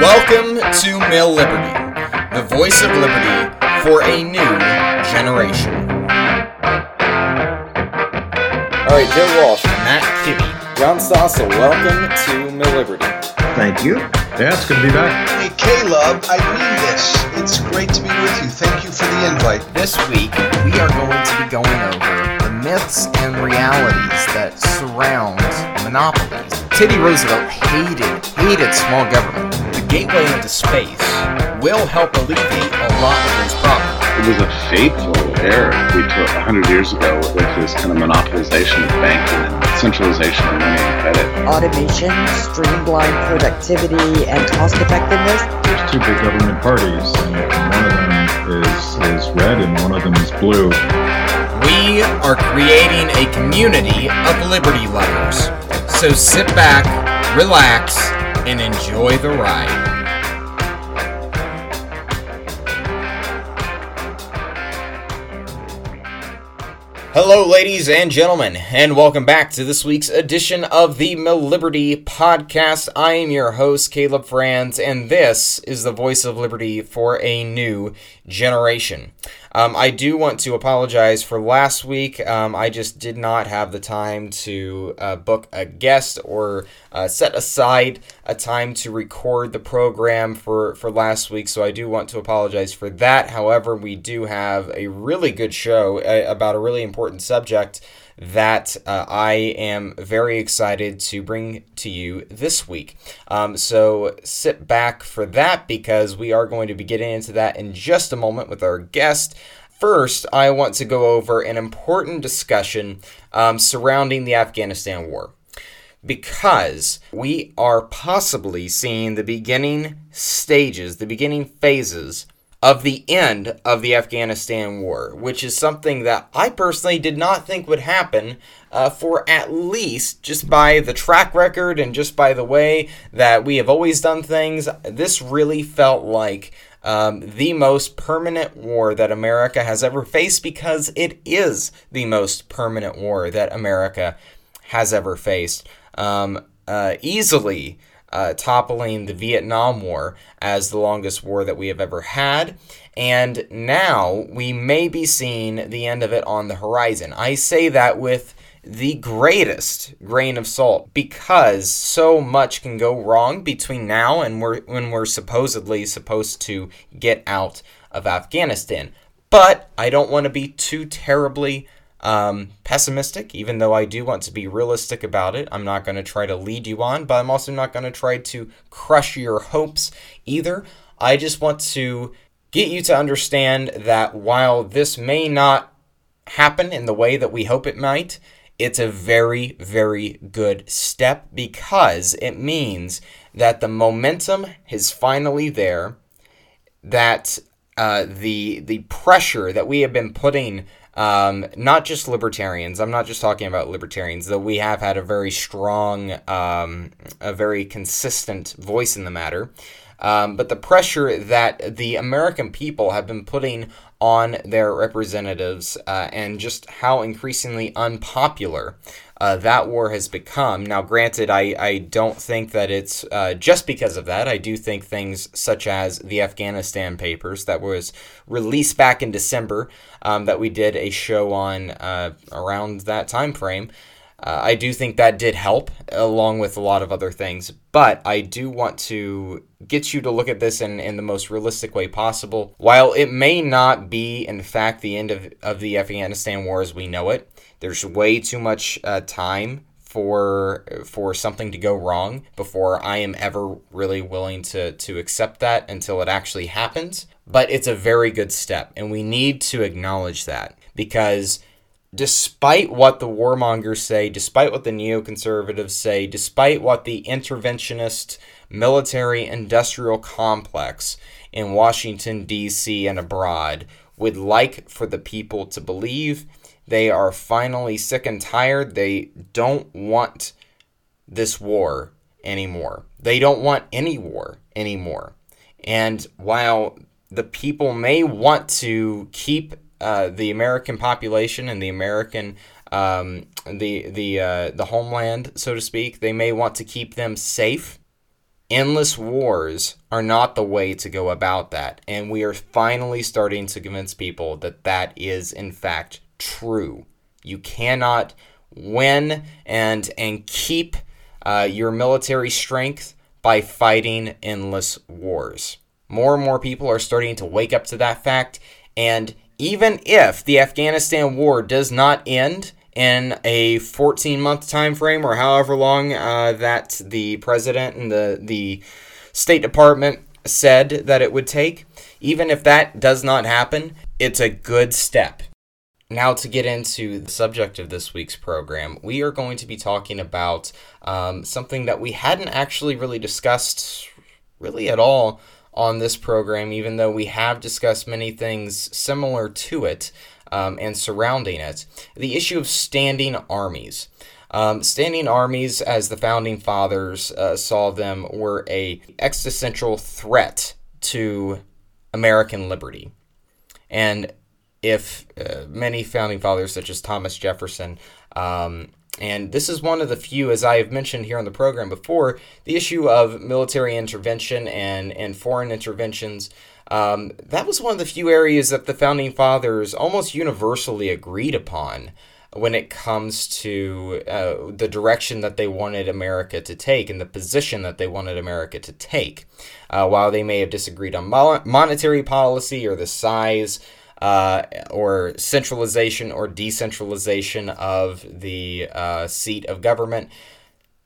Welcome to MilLiberty, the voice of liberty for a new generation. All right, Joe Walsh, Matt Kibbe, John Stossel, welcome to MilLiberty. Thank you. Yeah, it's good to be back. Hey, Caleb, I mean this. It's great to be with you. Thank you for the invite. This week, we are going to be going over the myths and realities that surround monopolies. Teddy Roosevelt hated, hated small government. The gateway into space will help alleviate a lot of those problems. It was a fateful error we took 100 years ago with this kind of monopolization of banking and centralization of money and credit. automation, streamlined productivity, and cost effectiveness. There's two big government parties, and one of them is, is red and one of them is blue. We are creating a community of liberty lovers. So sit back, relax, and enjoy the ride. Hello, ladies and gentlemen, and welcome back to this week's edition of the MilLiberty podcast. I am your host, Caleb Franz, and this is the voice of liberty for a new generation. Um, I do want to apologize for last week. Um, I just did not have the time to uh, book a guest or uh, set aside a time to record the program for, for last week, so I do want to apologize for that. However, we do have a really good show uh, about a really important subject that uh, I am very excited to bring to you this week. Um, so sit back for that because we are going to be getting into that in just a moment with our guest. First, I want to go over an important discussion um, surrounding the Afghanistan war because we are possibly seeing the beginning stages, the beginning phases of the end of the Afghanistan war, which is something that I personally did not think would happen uh, for at least just by the track record and just by the way that we have always done things. This really felt like um, the most permanent war that America has ever faced because it is the most permanent war that America has ever faced. Um, uh, easily uh, toppling the Vietnam War as the longest war that we have ever had. And now we may be seeing the end of it on the horizon. I say that with the greatest grain of salt because so much can go wrong between now and we're, when we're supposedly supposed to get out of Afghanistan. But I don't want to be too terribly um, pessimistic, even though I do want to be realistic about it. I'm not going to try to lead you on, but I'm also not going to try to crush your hopes either. I just want to get you to understand that while this may not happen in the way that we hope it might, it's a very, very good step because it means that the momentum is finally there, that uh, the the pressure that we have been putting um, not just libertarians. I'm not just talking about libertarians, though we have had a very strong, um, a very consistent voice in the matter. Um, but the pressure that the American people have been putting on their representatives uh, and just how increasingly unpopular uh, that war has become. Now, granted, I, I don't think that it's uh, just because of that. I do think things such as the Afghanistan Papers that was released back in December, um, that we did a show on uh, around that time frame. Uh, I do think that did help, along with a lot of other things. But I do want to get you to look at this in, in the most realistic way possible. While it may not be, in fact, the end of, of the Afghanistan war as we know it, there's way too much uh, time for for something to go wrong before I am ever really willing to to accept that until it actually happens. But it's a very good step, and we need to acknowledge that because despite what the warmongers say, despite what the neoconservatives say, despite what the interventionist military industrial complex in Washington, D.C. and abroad would like for the people to believe, they are finally sick and tired. They don't want this war anymore. They don't want any war anymore. And while the people may want to keep uh, the American population and the American um, the the uh, the homeland, so to speak. They may want to keep them safe. endless wars are not the way to go about that. And we are finally starting to convince people that that is, in fact, true. You cannot win and, and keep uh, your military strength by fighting endless wars. More and more people are starting to wake up to that fact. And even if the Afghanistan war does not end, in a 14 month time frame or however long uh, that the president and the the State Department said that it would take. Even if that does not happen, it's a good step. Now, to get into the subject of this week's program, we are going to be talking about um, something that we hadn't actually really discussed really at all on this program, even though we have discussed many things similar to it um, and surrounding it. The issue of standing armies. Um, standing armies, as the founding fathers uh, saw them, were a existential threat to American liberty. And if uh, many founding fathers, such as Thomas Jefferson, um, and this is one of the few, as I have mentioned here on the program before, the issue of military intervention and, and foreign interventions um, that was one of the few areas that the founding fathers almost universally agreed upon when it comes to uh, the direction that they wanted America to take and the position that they wanted America to take. Uh, while they may have disagreed on mo- monetary policy or the size uh, or centralization or decentralization of the uh, seat of government,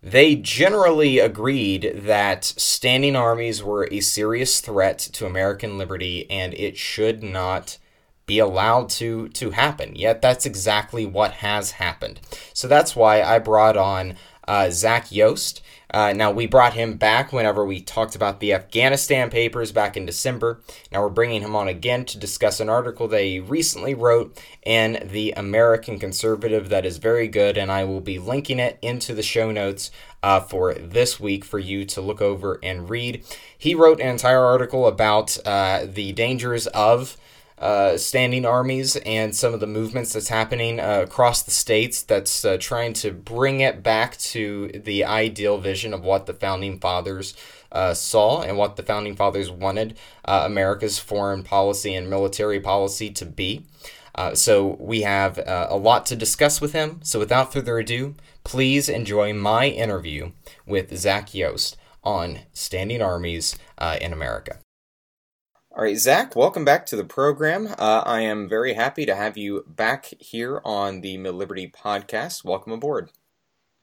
they generally agreed that standing armies were a serious threat to American liberty and it should not be allowed to to happen. Yet that's exactly what has happened. So that's why I brought on uh, Zach Yost. Uh, now, we brought him back whenever we talked about the Afghanistan papers back in December. Now, we're bringing him on again to discuss an article that he recently wrote in the American Conservative that is very good, and I will be linking it into the show notes uh, for this week for you to look over and read. He wrote an entire article about uh, the dangers of uh, standing armies and some of the movements that's happening uh, across the states that's uh, trying to bring it back to the ideal vision of what the founding fathers uh, saw and what the founding fathers wanted uh, America's foreign policy and military policy to be. Uh, so we have a lot to discuss with him. So without further ado, please enjoy my interview with Zach Yost on standing armies in America. All right, Zach, welcome back to the program. Uh, I am very happy to have you back here on the MilLiberty podcast. Welcome aboard.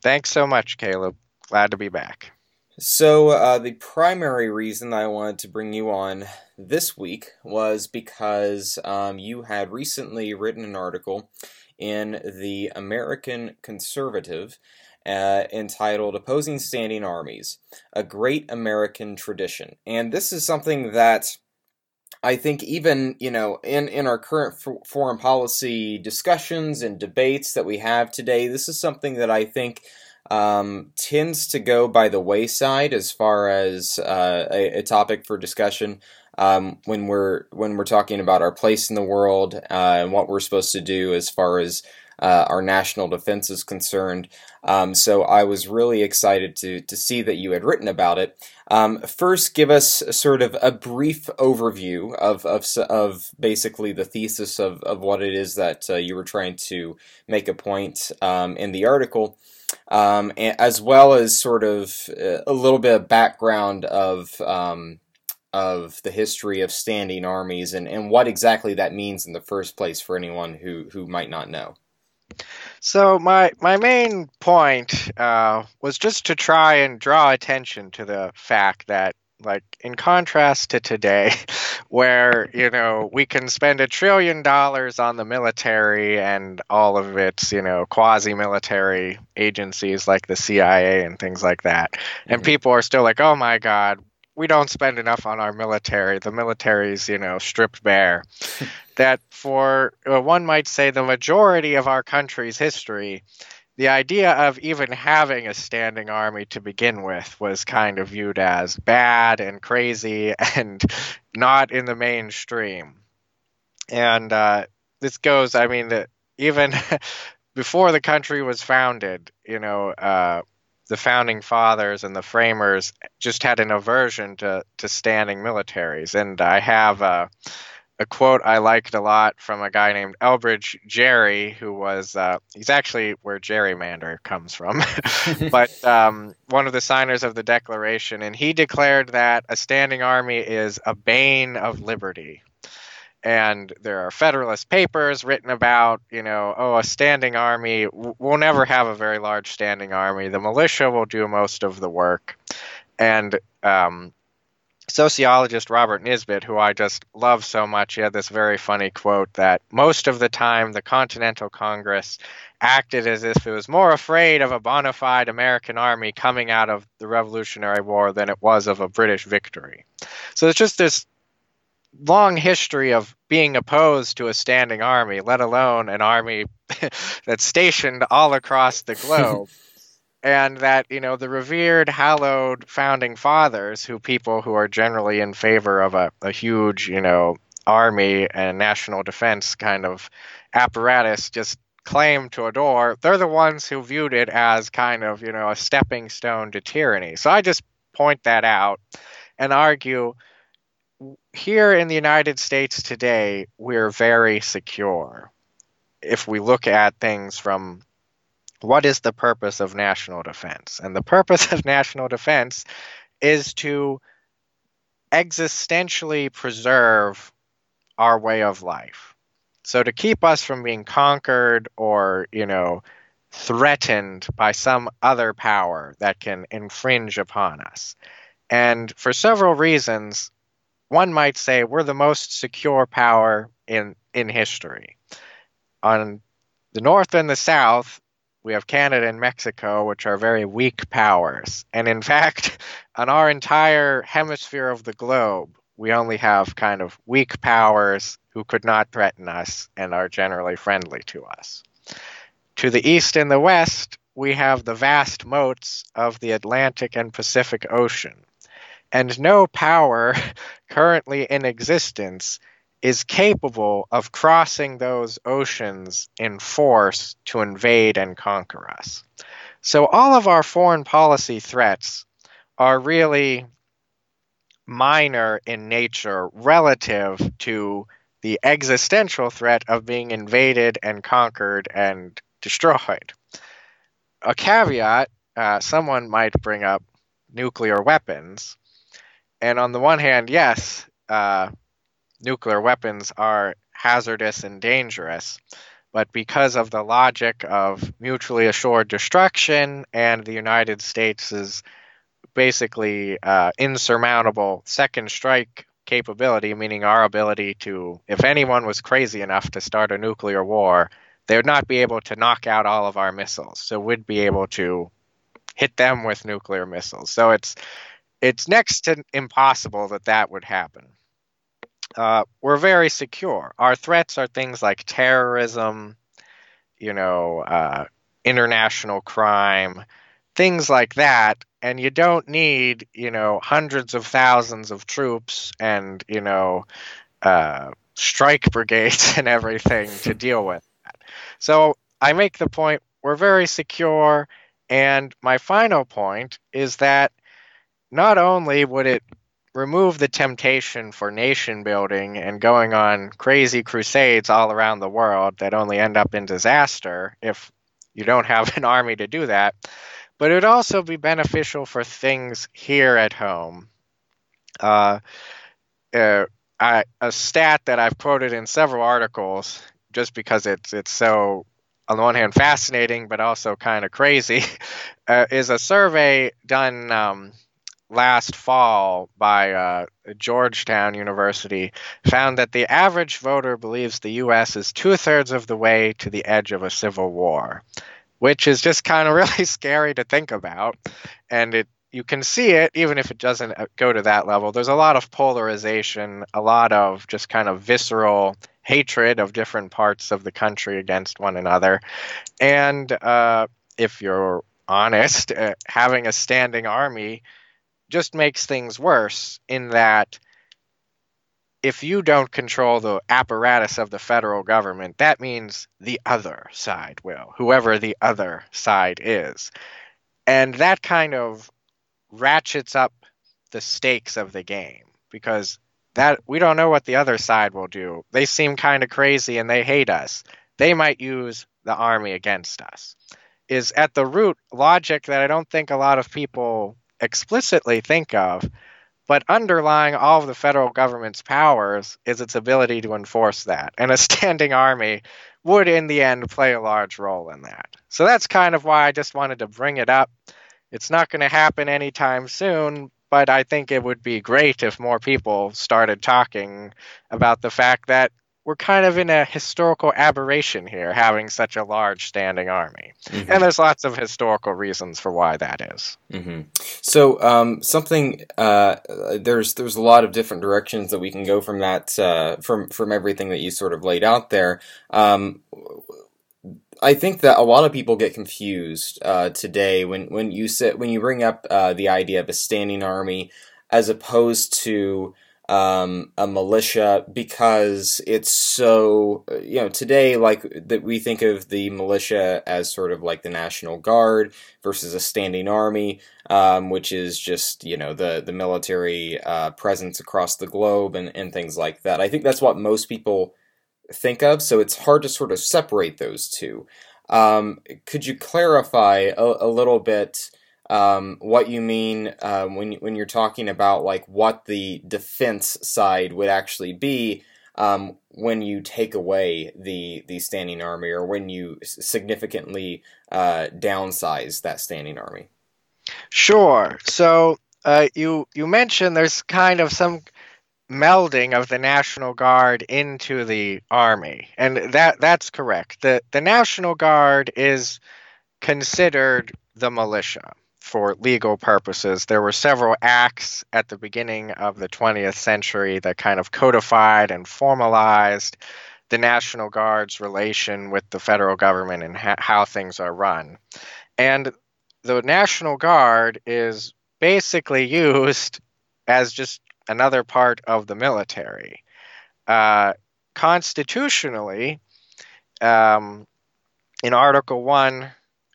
Thanks so much, Caleb. Glad to be back. So, uh, the primary reason I wanted to bring you on this week was because um, you had recently written an article in the American Conservative uh, entitled Opposing Standing Armies A Great American Tradition. And this is something that I think even you know in in our current f- foreign policy discussions and debates that we have today, this is something that I think um, tends to go by the wayside as far as uh, a, a, topic for discussion um, when we're when we're talking about our place in the world uh, and what we're supposed to do as far as uh, our national defense is concerned. Um, so I was really excited to to see that you had written about it. Um, first, give us sort of a brief overview of of, of basically the thesis of, of what it is that uh, you were trying to make a point um, in the article. Um, as well as sort of uh, a little bit of background of um, of the history of standing armies and, and what exactly that means in the first place for anyone who, who might not know. So my my main point uh, was just to try and draw attention to the fact that, like, in contrast to today, where you know we can spend a trillion dollars on the military and all of its you know quasi-military agencies like the CIA and things like that, mm-hmm. and people are still like, oh my god, we don't spend enough on our military. The military's, you know, stripped bare. that for uh, one might say the majority of our country's history, the idea of even having a standing army to begin with was kind of viewed as bad and crazy and not in the mainstream. And uh, this goes, I mean, that even before the country was founded, you know, uh, the founding fathers and the framers just had an aversion to, to standing militaries. And I have a, a quote I liked a lot from a guy named Elbridge Gerry, who was, uh, he's actually where gerrymander comes from, but um, one of the signers of the Declaration. And he declared that a standing army is a bane of liberty and there are Federalist papers written about, you know, oh, a standing army. We'll never have a very large standing army. The militia will do most of the work. And um, sociologist Robert Nisbet, who I just love so much, he had this very funny quote that most of the time the Continental Congress acted as if it was more afraid of a bona fide American army coming out of the Revolutionary War than it was of a British victory. So it's just this long history of being opposed to a standing army, let alone an army that's stationed all across the globe. and that, you know, the revered, hallowed founding fathers, who people who are generally in favor of a, a huge, you know, army and national defense kind of apparatus just claim to adore, they're the ones who viewed it as kind of, you know, a stepping stone to tyranny. So I just point that out and argue here in the United States today, we're very secure. If we look at things from what is the purpose of national defense? And the purpose of national defense is to existentially preserve our way of life. So to keep us from being conquered or, you know, threatened by some other power that can infringe upon us. And for several reasons, one might say we're the most secure power in in history. On the north and the south, we have Canada and Mexico, which are very weak powers. And in fact, on our entire hemisphere of the globe, we only have kind of weak powers who could not threaten us and are generally friendly to us. To the east and the west, we have the vast moats of the Atlantic and Pacific Ocean, and no power currently in existence is capable of crossing those oceans in force to invade and conquer us. So, all of our foreign policy threats are really minor in nature relative to the existential threat of being invaded and conquered and destroyed. A caveat uh, someone might bring up nuclear weapons, and on the one hand, yes, uh, nuclear weapons are hazardous and dangerous, but because of the logic of mutually assured destruction and the United States' basically uh, insurmountable second strike capability, meaning our ability to, if anyone was crazy enough to start a nuclear war, they would not be able to knock out all of our missiles. So we'd be able to hit them with nuclear missiles. So it's it's next to impossible that that would happen. Uh, we're very secure. Our threats are things like terrorism, you know, uh, international crime, things like that. And you don't need, you know, hundreds of thousands of troops and, you know, uh, strike brigades and everything to deal with that. So I make the point we're very secure. And my final point is that not only would it remove the temptation for nation building and going on crazy crusades all around the world that only end up in disaster if you don't have an army to do that, but it would also be beneficial for things here at home. Uh, uh, I, a stat that I've quoted in several articles, just because it's it's so on the one hand fascinating but also kind of crazy, uh, is a survey done um, last fall by uh, Georgetown University found that the average voter believes the U.S. is two thirds of the way to the edge of a civil war, which is just kind of really scary to think about. And it you can see it even if it doesn't uh, go to that level. There's a lot of polarization, a lot of just kind of visceral hatred of different parts of the country against one another, and uh, if you're honest, uh, having a standing army just makes things worse in that if you don't control the apparatus of the federal government, that means the other side will, whoever the other side is. and that kind of ratchets up the stakes of the game because that we don't know what the other side will do. They seem kind of crazy and they hate us. They might use the army against us. Is at the root logic that I don't think a lot of people explicitly think of, but underlying all of the federal government's powers is its ability to enforce that. And a standing army would, in the end, play a large role in that. So that's kind of why I just wanted to bring it up. It's not going to happen anytime soon, but I think it would be great if more people started talking about the fact that we're kind of in a historical aberration here, having such a large standing army. Mm-hmm. And there's lots of historical reasons for why that is. Mm-hmm. So, um, something uh, there's there's a lot of different directions that we can go from that uh, from from everything that you sort of laid out there. Um, I think that a lot of people get confused uh, today when when you sit when you bring up uh, the idea of a standing army as opposed to um, a militia because it's so you know today like that we think of the militia as sort of like the national guard versus a standing army um, which is just you know the the military uh, presence across the globe and, and things like that. I think that's what most people think of so it's hard to sort of separate those two. Um, could you clarify a, a little bit um, what you mean um, when when you're talking about like what the defense side would actually be um, when you take away the the standing army or when you significantly uh, downsize that standing army. Sure. So uh, you you mentioned there's kind of some melding of the National Guard into the army, and that that's correct. the The National Guard is considered the militia for legal purposes. There were several acts at the beginning of the 20th century that kind of codified and formalized the National Guard's relation with the federal government and ha- how things are run. And the National Guard is basically used as just another part of the military. Uh, constitutionally, um, in Article 1,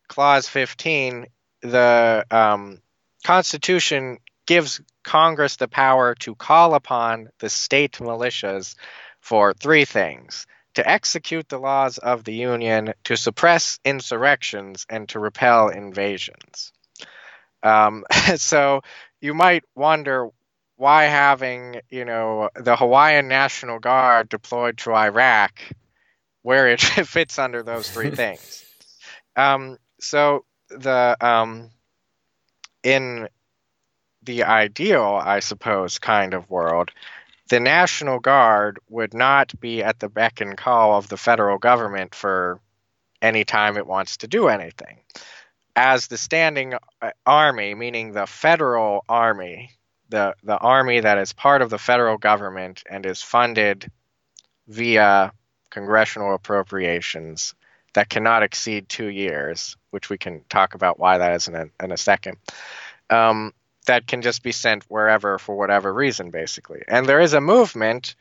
Clause 15, the um, Constitution gives Congress the power to call upon the state militias for three things to execute the laws of the Union, to suppress insurrections, and to repel invasions. Um, so you might wonder why having, you know, the Hawaiian National Guard deployed to Iraq, where it fits under those three things. Um, so the um, in the ideal, I suppose, kind of world, the National Guard would not be at the beck and call of the federal government for any time it wants to do anything. As the standing uh, army, meaning the federal army, the, the army that is part of the federal government and is funded via congressional appropriations, that cannot exceed two years, which we can talk about why that is in a, in a second. Um, that can just be sent wherever for whatever reason, basically. And there is a movement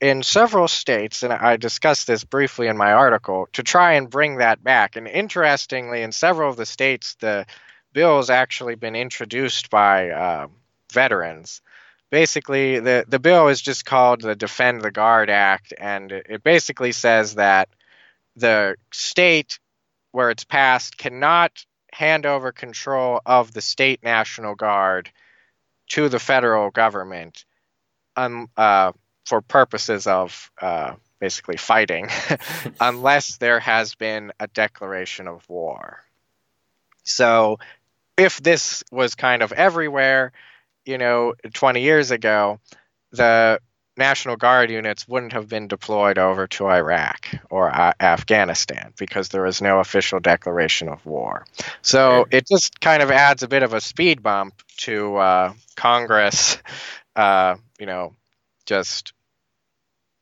in several states, and I discussed this briefly in my article, to try and bring that back. And interestingly, in several of the states, the bill has actually been introduced by uh, veterans. Basically, the, the bill is just called the Defend the Guard Act, and it basically says that the state where it's passed cannot hand over control of the state national guard to the federal government um, uh, for purposes of uh, basically fighting unless there has been a declaration of war. So if this was kind of everywhere, you know, 20 years ago, the National Guard units wouldn't have been deployed over to Iraq or uh, Afghanistan because there was no official declaration of war. So it just kind of adds a bit of a speed bump to uh, Congress, uh, you know, just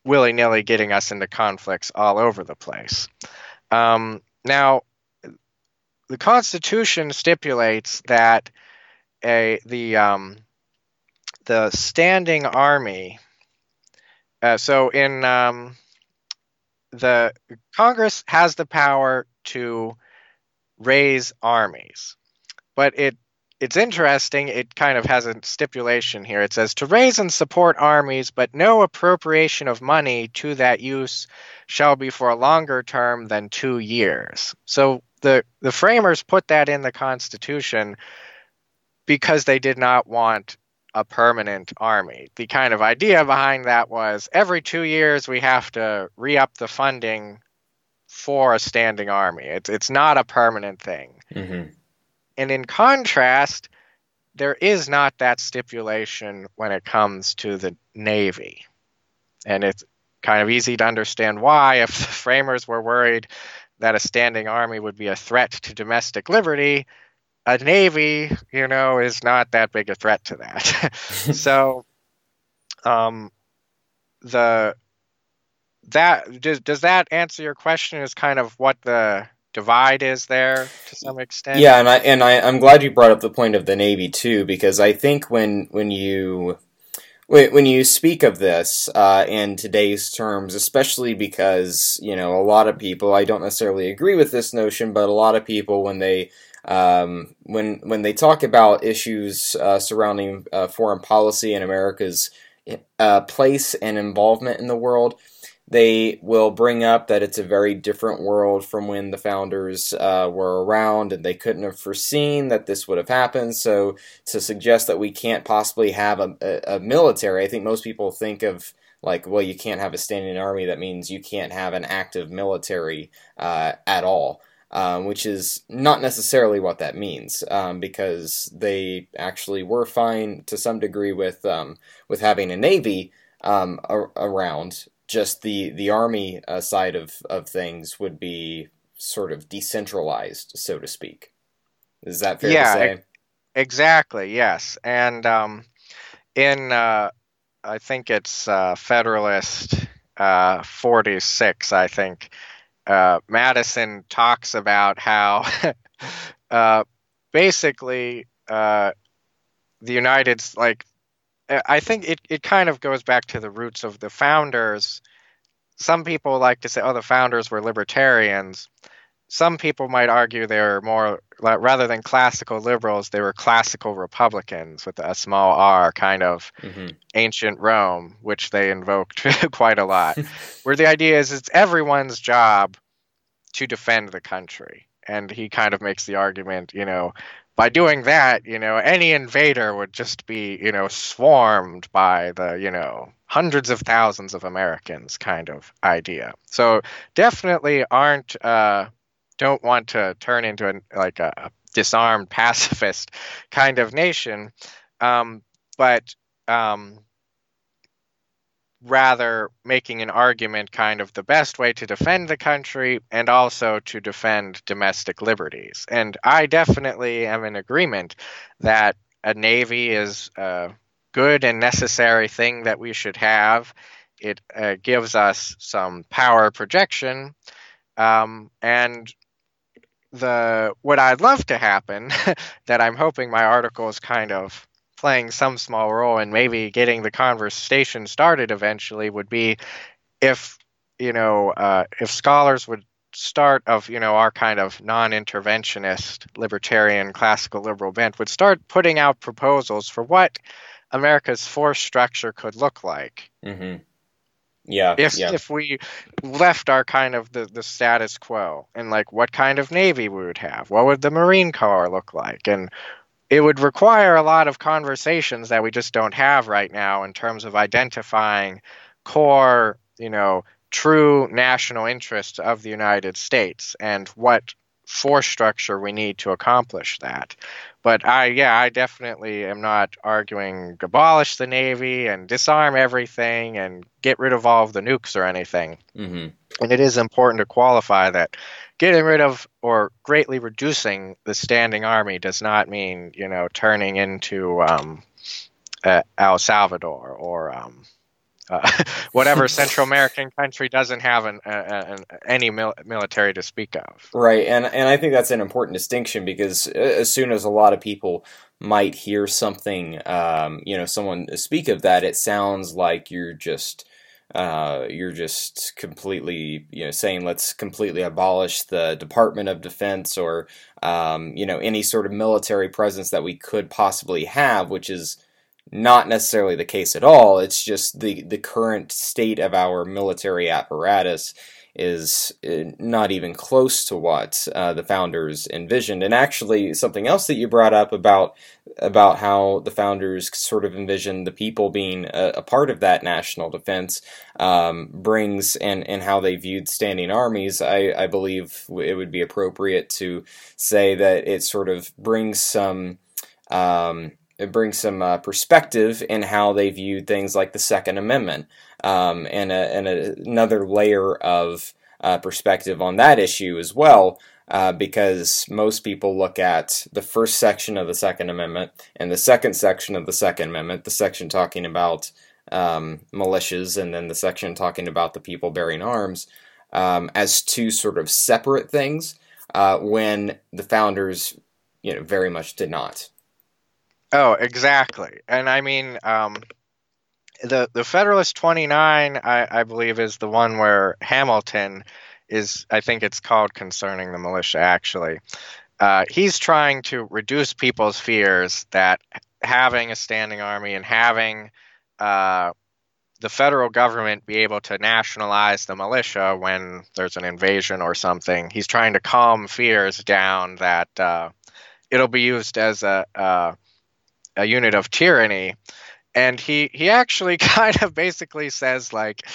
willy nilly getting us into conflicts all over the place. Um, now, the Constitution stipulates that a the um, the standing army uh, so in um, the Congress has the power to raise armies. but it it's interesting. It kind of has a stipulation here. It says to raise and support armies, but no appropriation of money to that use shall be for a longer term than two years. So the the framers put that in the Constitution because they did not want a permanent army. The kind of idea behind that was every two years we have to re up the funding for a standing army. It's it's not a permanent thing. Mm-hmm. And in contrast, there is not that stipulation when it comes to the Navy. And it's kind of easy to understand why, if the framers were worried that a standing army would be a threat to domestic liberty, a Navy, you know, is not that big a threat to that. so, um, the that does, does that answer your question? Is kind of what the divide is there to some extent. Yeah, and I and I, I'm glad you brought up the point of the Navy too, because I think when when you when you speak of this uh, in today's terms, especially because you know a lot of people, I don't necessarily agree with this notion, but a lot of people when they um, when when they talk about issues uh, surrounding uh, foreign policy and America's uh, place and involvement in the world, they will bring up that it's a very different world from when the founders uh, were around and they couldn't have foreseen that this would have happened. So, to suggest that we can't possibly have a, a, a military, I think most people think of like, well, you can't have a standing army. That means you can't have an active military uh, at all. Um, which is not necessarily what that means, um, because they actually were fine to some degree with um, with having a navy um, around just the the army uh, side of of things would be sort of decentralized, so to speak. Is that fair yeah, to say? exactly. Yes, and um, in uh, I think it's uh, Federalist uh, forty six. I think uh, Madison talks about how uh, basically the United's like I think it, it kind of goes back to the roots of the founders. Some people like to say, oh, the founders were libertarians. Some people might argue they were more, rather than classical liberals, they were classical republicans with a small r, kind of mm-hmm. ancient Rome, which they invoked quite a lot. where the idea is it's everyone's job to defend the country. And he kind of makes the argument, you know, by doing that, you know, any invader would just be, you know, swarmed by the, you know, hundreds of thousands of Americans kind of idea. So definitely aren't uh, don't want to turn into an like a disarmed pacifist kind of nation, um, but um, rather making an argument kind of the best way to defend the country and also to defend domestic liberties. And I definitely am in agreement that a navy is a good and necessary thing that we should have. It uh, gives us some power projection, um, and the what I'd love to happen that I'm hoping my article is kind of playing some small role in maybe getting the conversation started eventually would be if you know uh, if scholars would start of you know our kind of non-interventionist libertarian classical liberal bent would start putting out proposals for what America's force structure could look like. Mm-hmm. Yeah. If yeah. if we left our kind of the, the status quo and like what kind of navy we would have, what would the Marine Corps look like, and it would require a lot of conversations that we just don't have right now in terms of identifying core, you know, true national interests of the United States and what force structure we need to accomplish that. But I, yeah, I definitely am not arguing abolish the Navy and disarm everything and get rid of all of the nukes or anything. Mm-hmm. And it is important to qualify that getting rid of or greatly reducing the standing army does not mean you know turning into um, uh, El Salvador or um, uh, whatever Central American country doesn't have an, uh, an any mil- military to speak of. Right, and and I think that's an important distinction because as soon as a lot of people might hear something, um, you know, someone speak of that, it sounds like you're just uh, you're just completely you know saying let's completely abolish the Department of Defense or um, you know any sort of military presence that we could possibly have, which is not necessarily the case at all. It's just the the current state of our military apparatus is uh, not even close to what uh, the founders envisioned. And actually, something else that you brought up about about how the founders sort of envisioned the people being a, a part of that national defense um, brings and and how they viewed standing armies. I, I believe it would be appropriate to say that it sort of brings some. Um, it brings some uh, perspective in how they viewed things like the Second Amendment, um, and, a, and a, another layer of uh, perspective on that issue as well. Uh, because most people look at the first section of the Second Amendment and the second section of the Second Amendment, the section talking about um, militias and then the section talking about the people bearing arms, um, as two sort of separate things, uh, when the founders, you know, very much did not. Oh, exactly. And I mean, um, the the Federalist 29, I, I believe, is the one where Hamilton is. I think it's called concerning the militia. Actually, uh, he's trying to reduce people's fears that having a standing army and having uh, the federal government be able to nationalize the militia when there's an invasion or something. He's trying to calm fears down that uh, it'll be used as a, a a unit of tyranny and he he actually kind of basically says like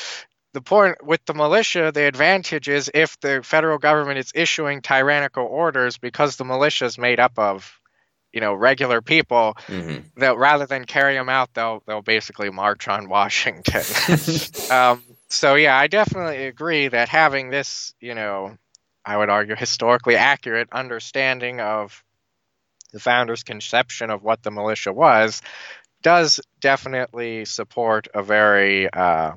the point with the militia the advantage is if the federal government is issuing tyrannical orders because the militia is made up of you know regular people mm-hmm. that rather than carry them out they'll they'll basically march on washington um, so yeah i definitely agree that having this you know i would argue historically accurate understanding of the founder's conception of what the militia was, does definitely support a very uh,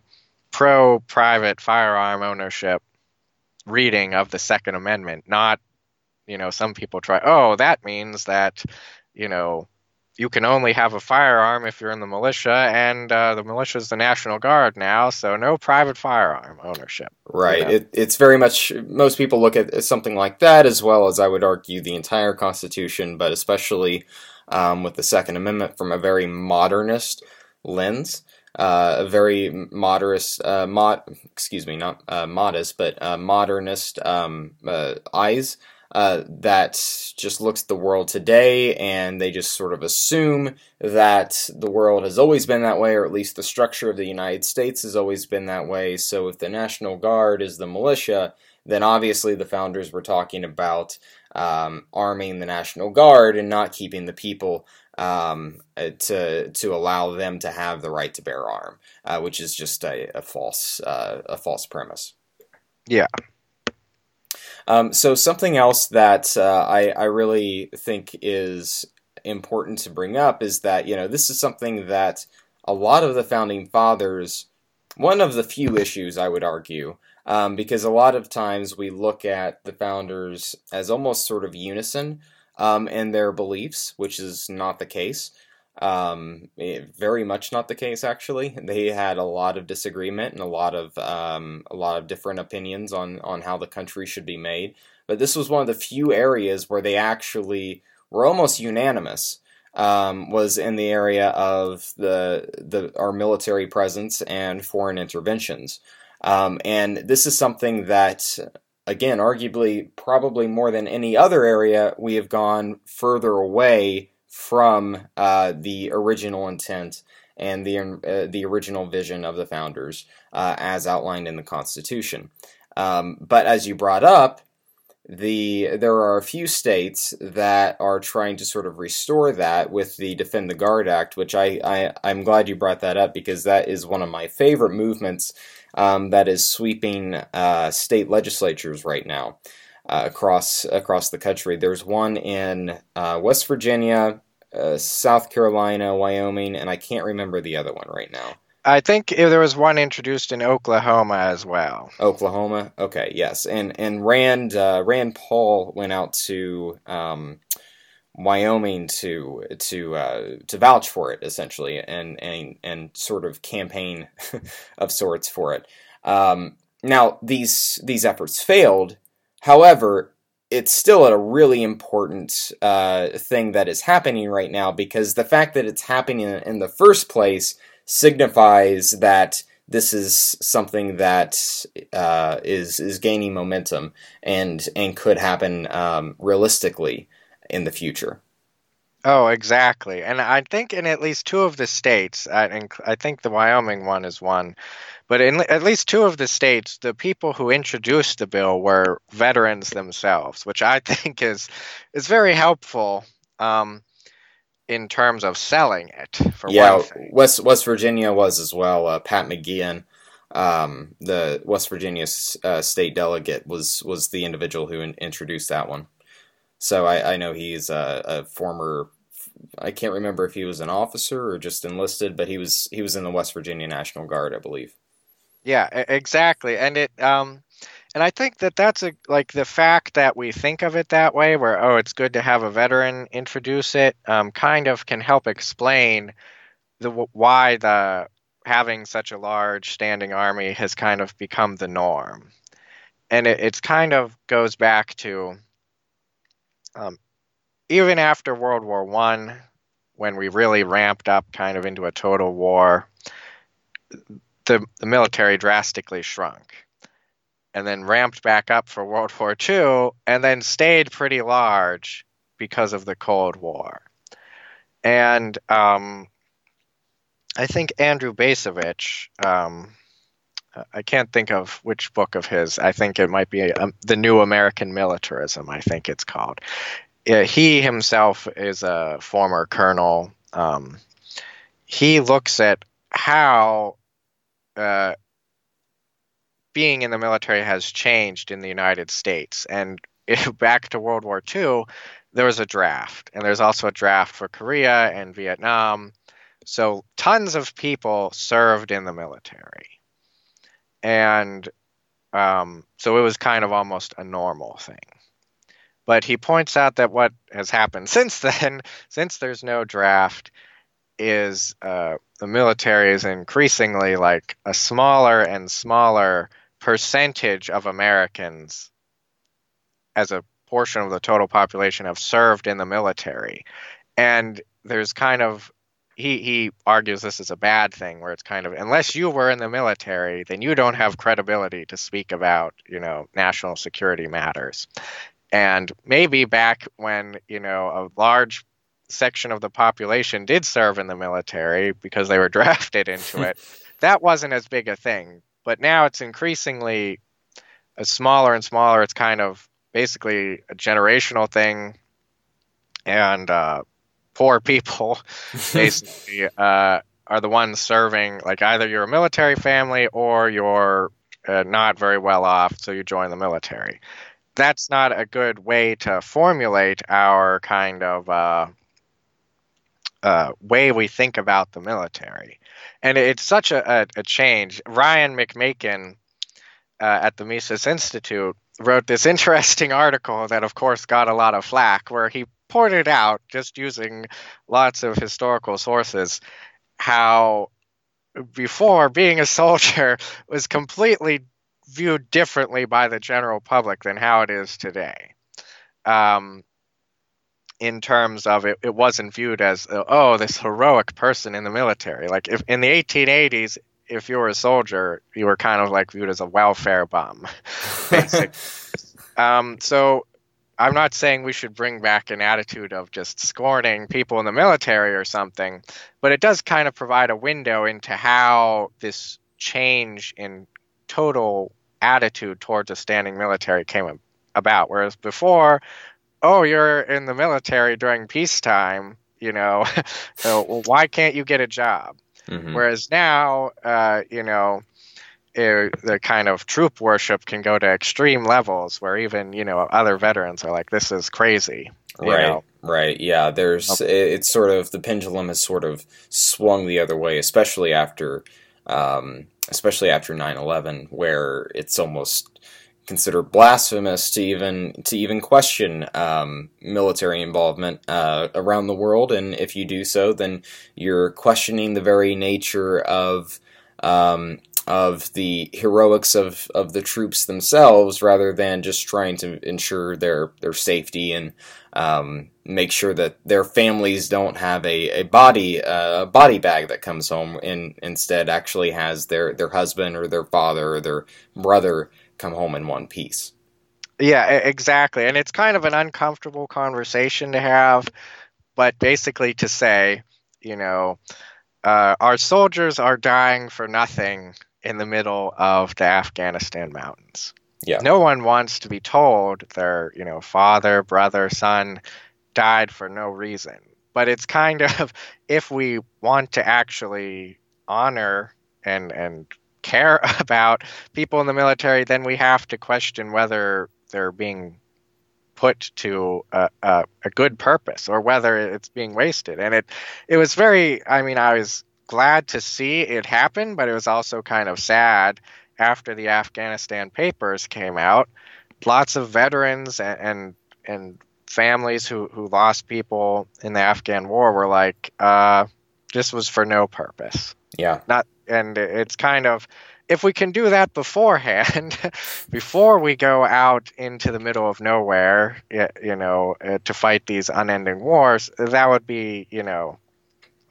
pro private firearm ownership reading of the Second Amendment. Not, you know, some people try, oh, that means that, you know, you can only have a firearm if you're in the militia, and uh, the militia is the National Guard now, so no private firearm ownership. Right. You know? it, it's very much, most people look at something like that, as well as I would argue the entire Constitution, but especially um, with the Second Amendment from a very modernist lens. Uh, a very modest, uh, mod, excuse me, not uh, modest, but uh, modernist um, uh, eyes uh, that just looks at the world today and they just sort of assume that the world has always been that way, or at least the structure of the United States has always been that way. So if the National Guard is the militia, then obviously the founders were talking about um, arming the National Guard and not keeping the people um, uh, to to allow them to have the right to bear arm, uh, which is just a, a false uh, a false premise. Yeah. Um, so something else that uh, I, I really think is important to bring up is that you know this is something that a lot of the founding fathers, one of the few issues I would argue, um, because a lot of times we look at the founders as almost sort of unison um, in their beliefs, which is not the case. Um, eh, very much not the case. Actually, they had a lot of disagreement and a lot of um, a lot of different opinions on on how the country should be made. But this was one of the few areas where they actually were almost unanimous. Um, was in the area of the the our military presence and foreign interventions, um, and this is something that again, arguably, probably more than any other area, we have gone further away from uh, the original intent and the uh, the original vision of the founders uh, as outlined in the Constitution. Um, but as you brought up, the there are a few states that are trying to sort of restore that with the Defend the Guard Act, which I, I I'm glad you brought that up because that is one of my favorite movements um, that is sweeping uh, state legislatures right now uh, across across the country. There's one in uh, West Virginia, uh, South Carolina, Wyoming, and I can't remember the other one right now. I think there was one introduced in Oklahoma as well. Oklahoma, okay, yes, and and Rand uh, Rand Paul went out to um, Wyoming to to uh, to vouch for it essentially and and and sort of campaign of sorts for it. Um, now these these efforts failed. However, it's still a really important uh, thing that is happening right now because the fact that it's happening in the first place signifies that this is something that uh, is is gaining momentum and and could happen um, realistically in the future. Oh, exactly. And I think in at least two of the states, I, I think the Wyoming one is one, but in at least two of the states, the people who introduced the bill were veterans themselves, which I think is is very helpful um, in terms of selling it. For yeah, West West Virginia was as well. Uh, Pat McGeehan, um, the West Virginia uh, state delegate, was was the individual who in, introduced that one. So I, I know he's a, a, former. I can't remember if he was an officer or just enlisted, but he was he was in the West Virginia National Guard, I believe. Yeah, exactly, and it um, and I think that that's a like the fact that we think of it that way, where oh, it's good to have a veteran introduce it, um, kind of can help explain the why the having such a large standing army has kind of become the norm, and it it's kind of goes back to um, even after World War One, when we really ramped up kind of into a total war, the, the military drastically shrunk and then ramped back up for World War II and then stayed pretty large because of the Cold War. And um, I think Andrew Bacevich, um, I can't think of which book of his. I think it might be um, the New American Militarism. I think it's called. he himself is a former colonel. Um, he looks at how uh, being in the military has changed in the United States, and back to World War II, there was a draft, and there's also a draft for Korea and Vietnam. So tons of people served in the military and um, so it was kind of almost a normal thing. But he points out that what has happened since then, since there's no draft, is uh, the military is increasingly like a smaller and smaller percentage of Americans as a portion of the total population have served in the military. And there's kind of he he argues this is a bad thing where it's kind of unless you were in the military then you don't have credibility to speak about you know national security matters and maybe back when you know a large section of the population did serve in the military because they were drafted into it. That wasn't as big a thing but now it's increasingly a smaller and smaller. It's kind of basically a generational thing. And uh, poor people basically uh, are the ones serving like either you're a military family or you're uh, not very well off so you join the military. That's not a good way to formulate our kind of uh, way we think about the military and it's such a, a, a change ryan McMaken uh, at the mises institute wrote this interesting article that of course got a lot of flack where he pointed out, just using lots of historical sources, how before being a soldier was completely viewed differently by the general public than how it is today. Um, in terms of it, it wasn't viewed as oh this heroic person in the military. Like if in the 1880s, if you were a soldier, you were kind of like viewed as a welfare bum, um, so I'm not saying we should bring back an attitude of just scorning people in the military or something, but it does kind of provide a window into how this change in total attitude towards a standing military came about. Whereas before, oh, you're in the military during peacetime, you know, well, why can't you get a job? Mm-hmm. Whereas now, uh, you know, the kind of troop worship can go to extreme levels where even you know other veterans are like this is crazy right know? right yeah there's it's sort of the pendulum has sort of swung the other way especially after um, especially after 9-11 where it's almost consider blasphemous to even to even question um, military involvement uh, around the world. And if you do so, then you're questioning the very nature of um, of the heroics of, of the troops themselves, rather than just trying to ensure their their safety and um, make sure that their families don't have a, a body uh, body bag that comes home and instead actually has their, their husband or their father or their brother come home in one piece. Yeah, exactly. And it's kind of an uncomfortable conversation to have, but basically to say, you know, uh, our soldiers are dying for nothing in the middle of the Afghanistan mountains. Yeah. No one wants to be told their, you know, father, brother, son died for no reason. But it's kind of if we want to actually honor and and care about people in the military, then we have to question whether they're being put to a, a, a, good purpose or whether it's being wasted. And it it was very. I mean, I was glad to see it happen, but it was also kind of sad after the Afghanistan papers came out. Lots of veterans and and, and families who who lost people in the Afghan war were like, uh, this was for no purpose. Yeah. Not and it's kind of if we can do that beforehand, before we go out into the middle of nowhere, you know, uh, to fight these unending wars, that would be, you know,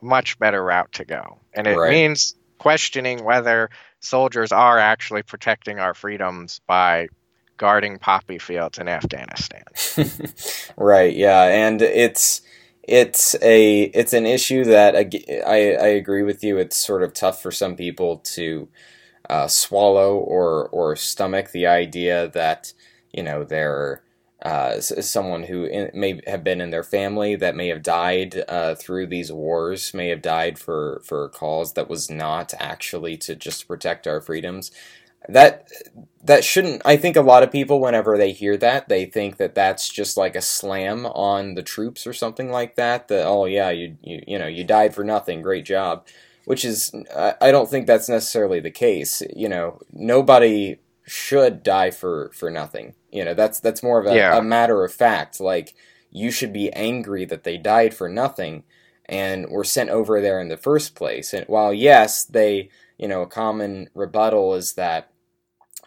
much better route to go. And it right. means questioning whether soldiers are actually protecting our freedoms by guarding poppy fields in Afghanistan. right. Yeah, and it's it's a it's an issue that I, I agree with you. It's sort of tough for some people to uh, swallow or or stomach the idea that you know they're uh, someone who in, may have been in their family that may have died uh, through these wars, may have died for for a cause that was not actually to just protect our freedoms. That that shouldn't. I think a lot of people, whenever they hear that, they think that that's just like a slam on the troops or something like that. That oh yeah, you you you know you died for nothing. Great job. Which is, I don't think that's necessarily the case. You know, nobody should die for for nothing. You know, that's that's more of a, yeah. a matter of fact. Like you should be angry that they died for nothing and were sent over there in the first place. And while yes, they, you know, a common rebuttal is that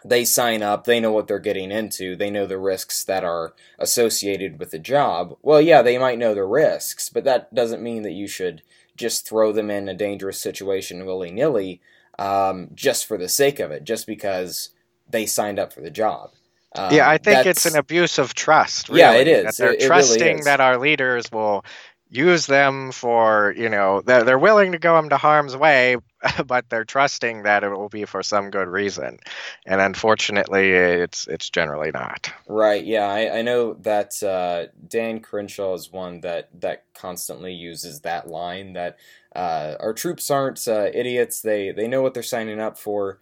they sign up, they know what they're getting into, they know the risks that are associated with the job. Well, yeah, they might know the risks, but that doesn't mean that you should just throw them in a dangerous situation willy nilly um, just for the sake of it, just because they signed up for the job. Um, yeah, I think it's an abuse of trust. Really, yeah, it is. That they're it, trusting really that our leaders will use them for, you know, they're, they're willing to go them to harm's way, but they're trusting that it will be for some good reason. And unfortunately, it's it's generally not. Right. Yeah, I, I know that uh, Dan Crenshaw is one that that constantly uses that line that uh, our troops aren't uh, idiots. They they know what they're signing up for.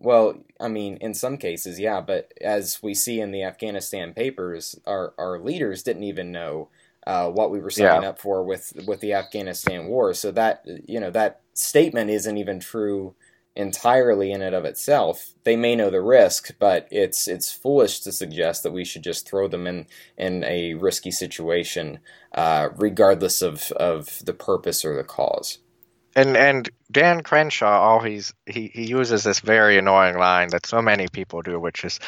Well, I mean, in some cases, yeah, but as we see in the Afghanistan papers, our, our leaders didn't even know uh, what we were signing yeah. up for with with the Afghanistan war. So that you know that statement isn't even true entirely in and of itself. They may know the risk, but it's it's foolish to suggest that we should just throw them in in a risky situation, uh, regardless of of the purpose or the cause and and Dan Crenshaw always he, he uses this very annoying line that so many people do, which is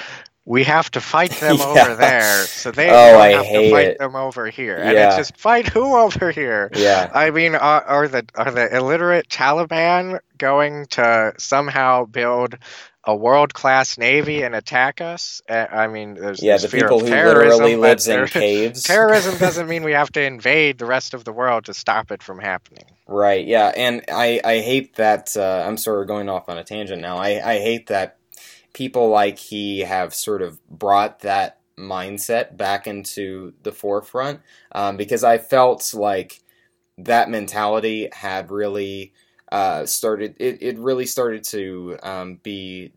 we have to fight them yeah. over there, so they oh, I have to fight it. them over here. And it's just fight who over here? Yeah. I mean, are, are the are the illiterate Taliban going to somehow build a world class navy and attack us. I mean, there's yeah, the people who literally lives in caves. terrorism doesn't mean we have to invade the rest of the world to stop it from happening. Right. Yeah, and I I hate that. Uh, I'm sort of going off on a tangent now. I I hate that people like he have sort of brought that mindset back into the forefront um, because I felt like that mentality had really uh, started it, it really started to um, be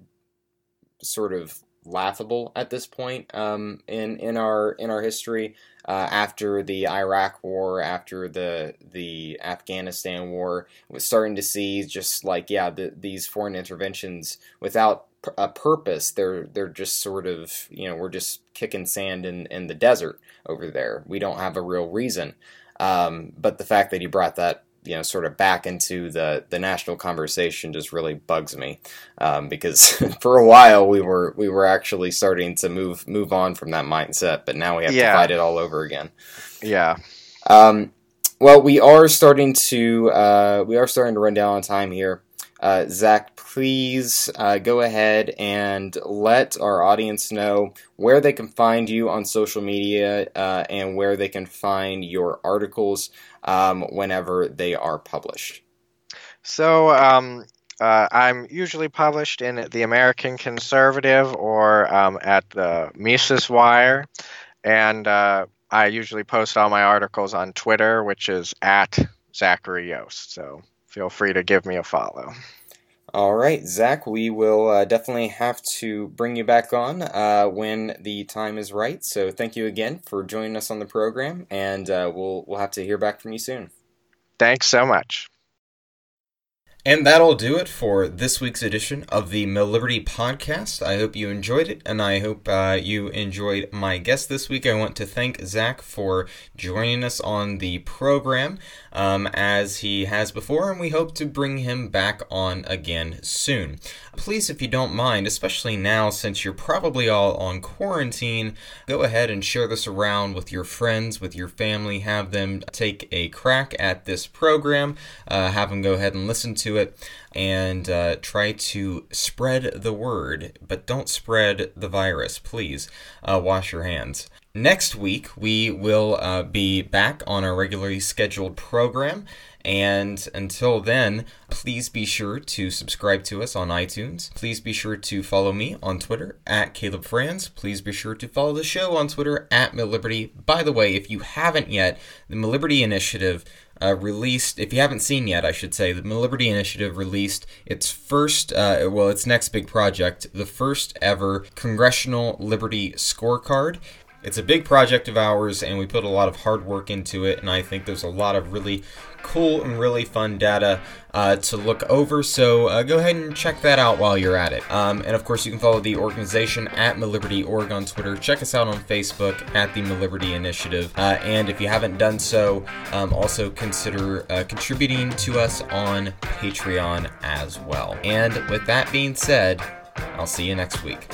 sort of laughable at this point um, in in our in our history. Uh, after the Iraq War, after the the Afghanistan War, was starting to see just like yeah, the, these foreign interventions without a purpose. They're they're just sort of you know we're just kicking sand in in the desert over there. We don't have a real reason. Um, but the fact that he brought that you know sort of back into the the national conversation just really bugs me um, because for a while we were we were actually starting to move move on from that mindset, but now we have Yeah. to fight it all over again. Yeah. Um, well, we are starting to uh, we are starting to run down on time here. Uh, Zach, please uh, go ahead and let our audience know where they can find you on social media uh, and where they can find your articles um, whenever they are published. So um, uh, I'm usually published in the American Conservative or um, at the Mises Wire, and uh, I usually post all my articles on Twitter, which is at Zachary Yost. So feel free to give me a follow. All right, Zach, we will uh, definitely have to bring you back on uh, when the time is right. So thank you again for joining us on the program, and uh, we'll we'll have to hear back from you soon. Thanks so much. And that'll do it for this week's edition of the MilLiberty podcast. I hope you enjoyed it, and I hope uh, you enjoyed my guest this week. I want to thank Zach for joining us on the program um, as he has before, and we hope to bring him back on again soon. Please, if you don't mind, especially now since you're probably all on quarantine, go ahead and share this around with your friends, with your family. Have them take a crack at this program. Uh, have them go ahead and listen to it and uh, try to spread the word, but don't spread the virus, please. Uh, wash your hands. Next week, we will uh, be back on our regularly scheduled program. And until then, please be sure to subscribe to us on iTunes. Please be sure to follow me on Twitter at Caleb Franz. Please be sure to follow the show on Twitter at MilLiberty. By the way, if you haven't yet, the MilLiberty Initiative uh, released, if you haven't seen yet, I should say, the MilLiberty Initiative released its first, uh, well, its next big project, the first ever Congressional Liberty Scorecard. It's a big project of ours, and we put a lot of hard work into it, and I think there's a lot of really cool and really fun data uh, to look over. So uh, go ahead and check that out while you're at it. Um, and of course, you can follow the organization at MilLiberty.org on Twitter. Check us out on Facebook at the MilLiberty Initiative. Uh, and if you haven't done so, um, also consider uh, contributing to us on Patreon as well. And with that being said, I'll see you next week.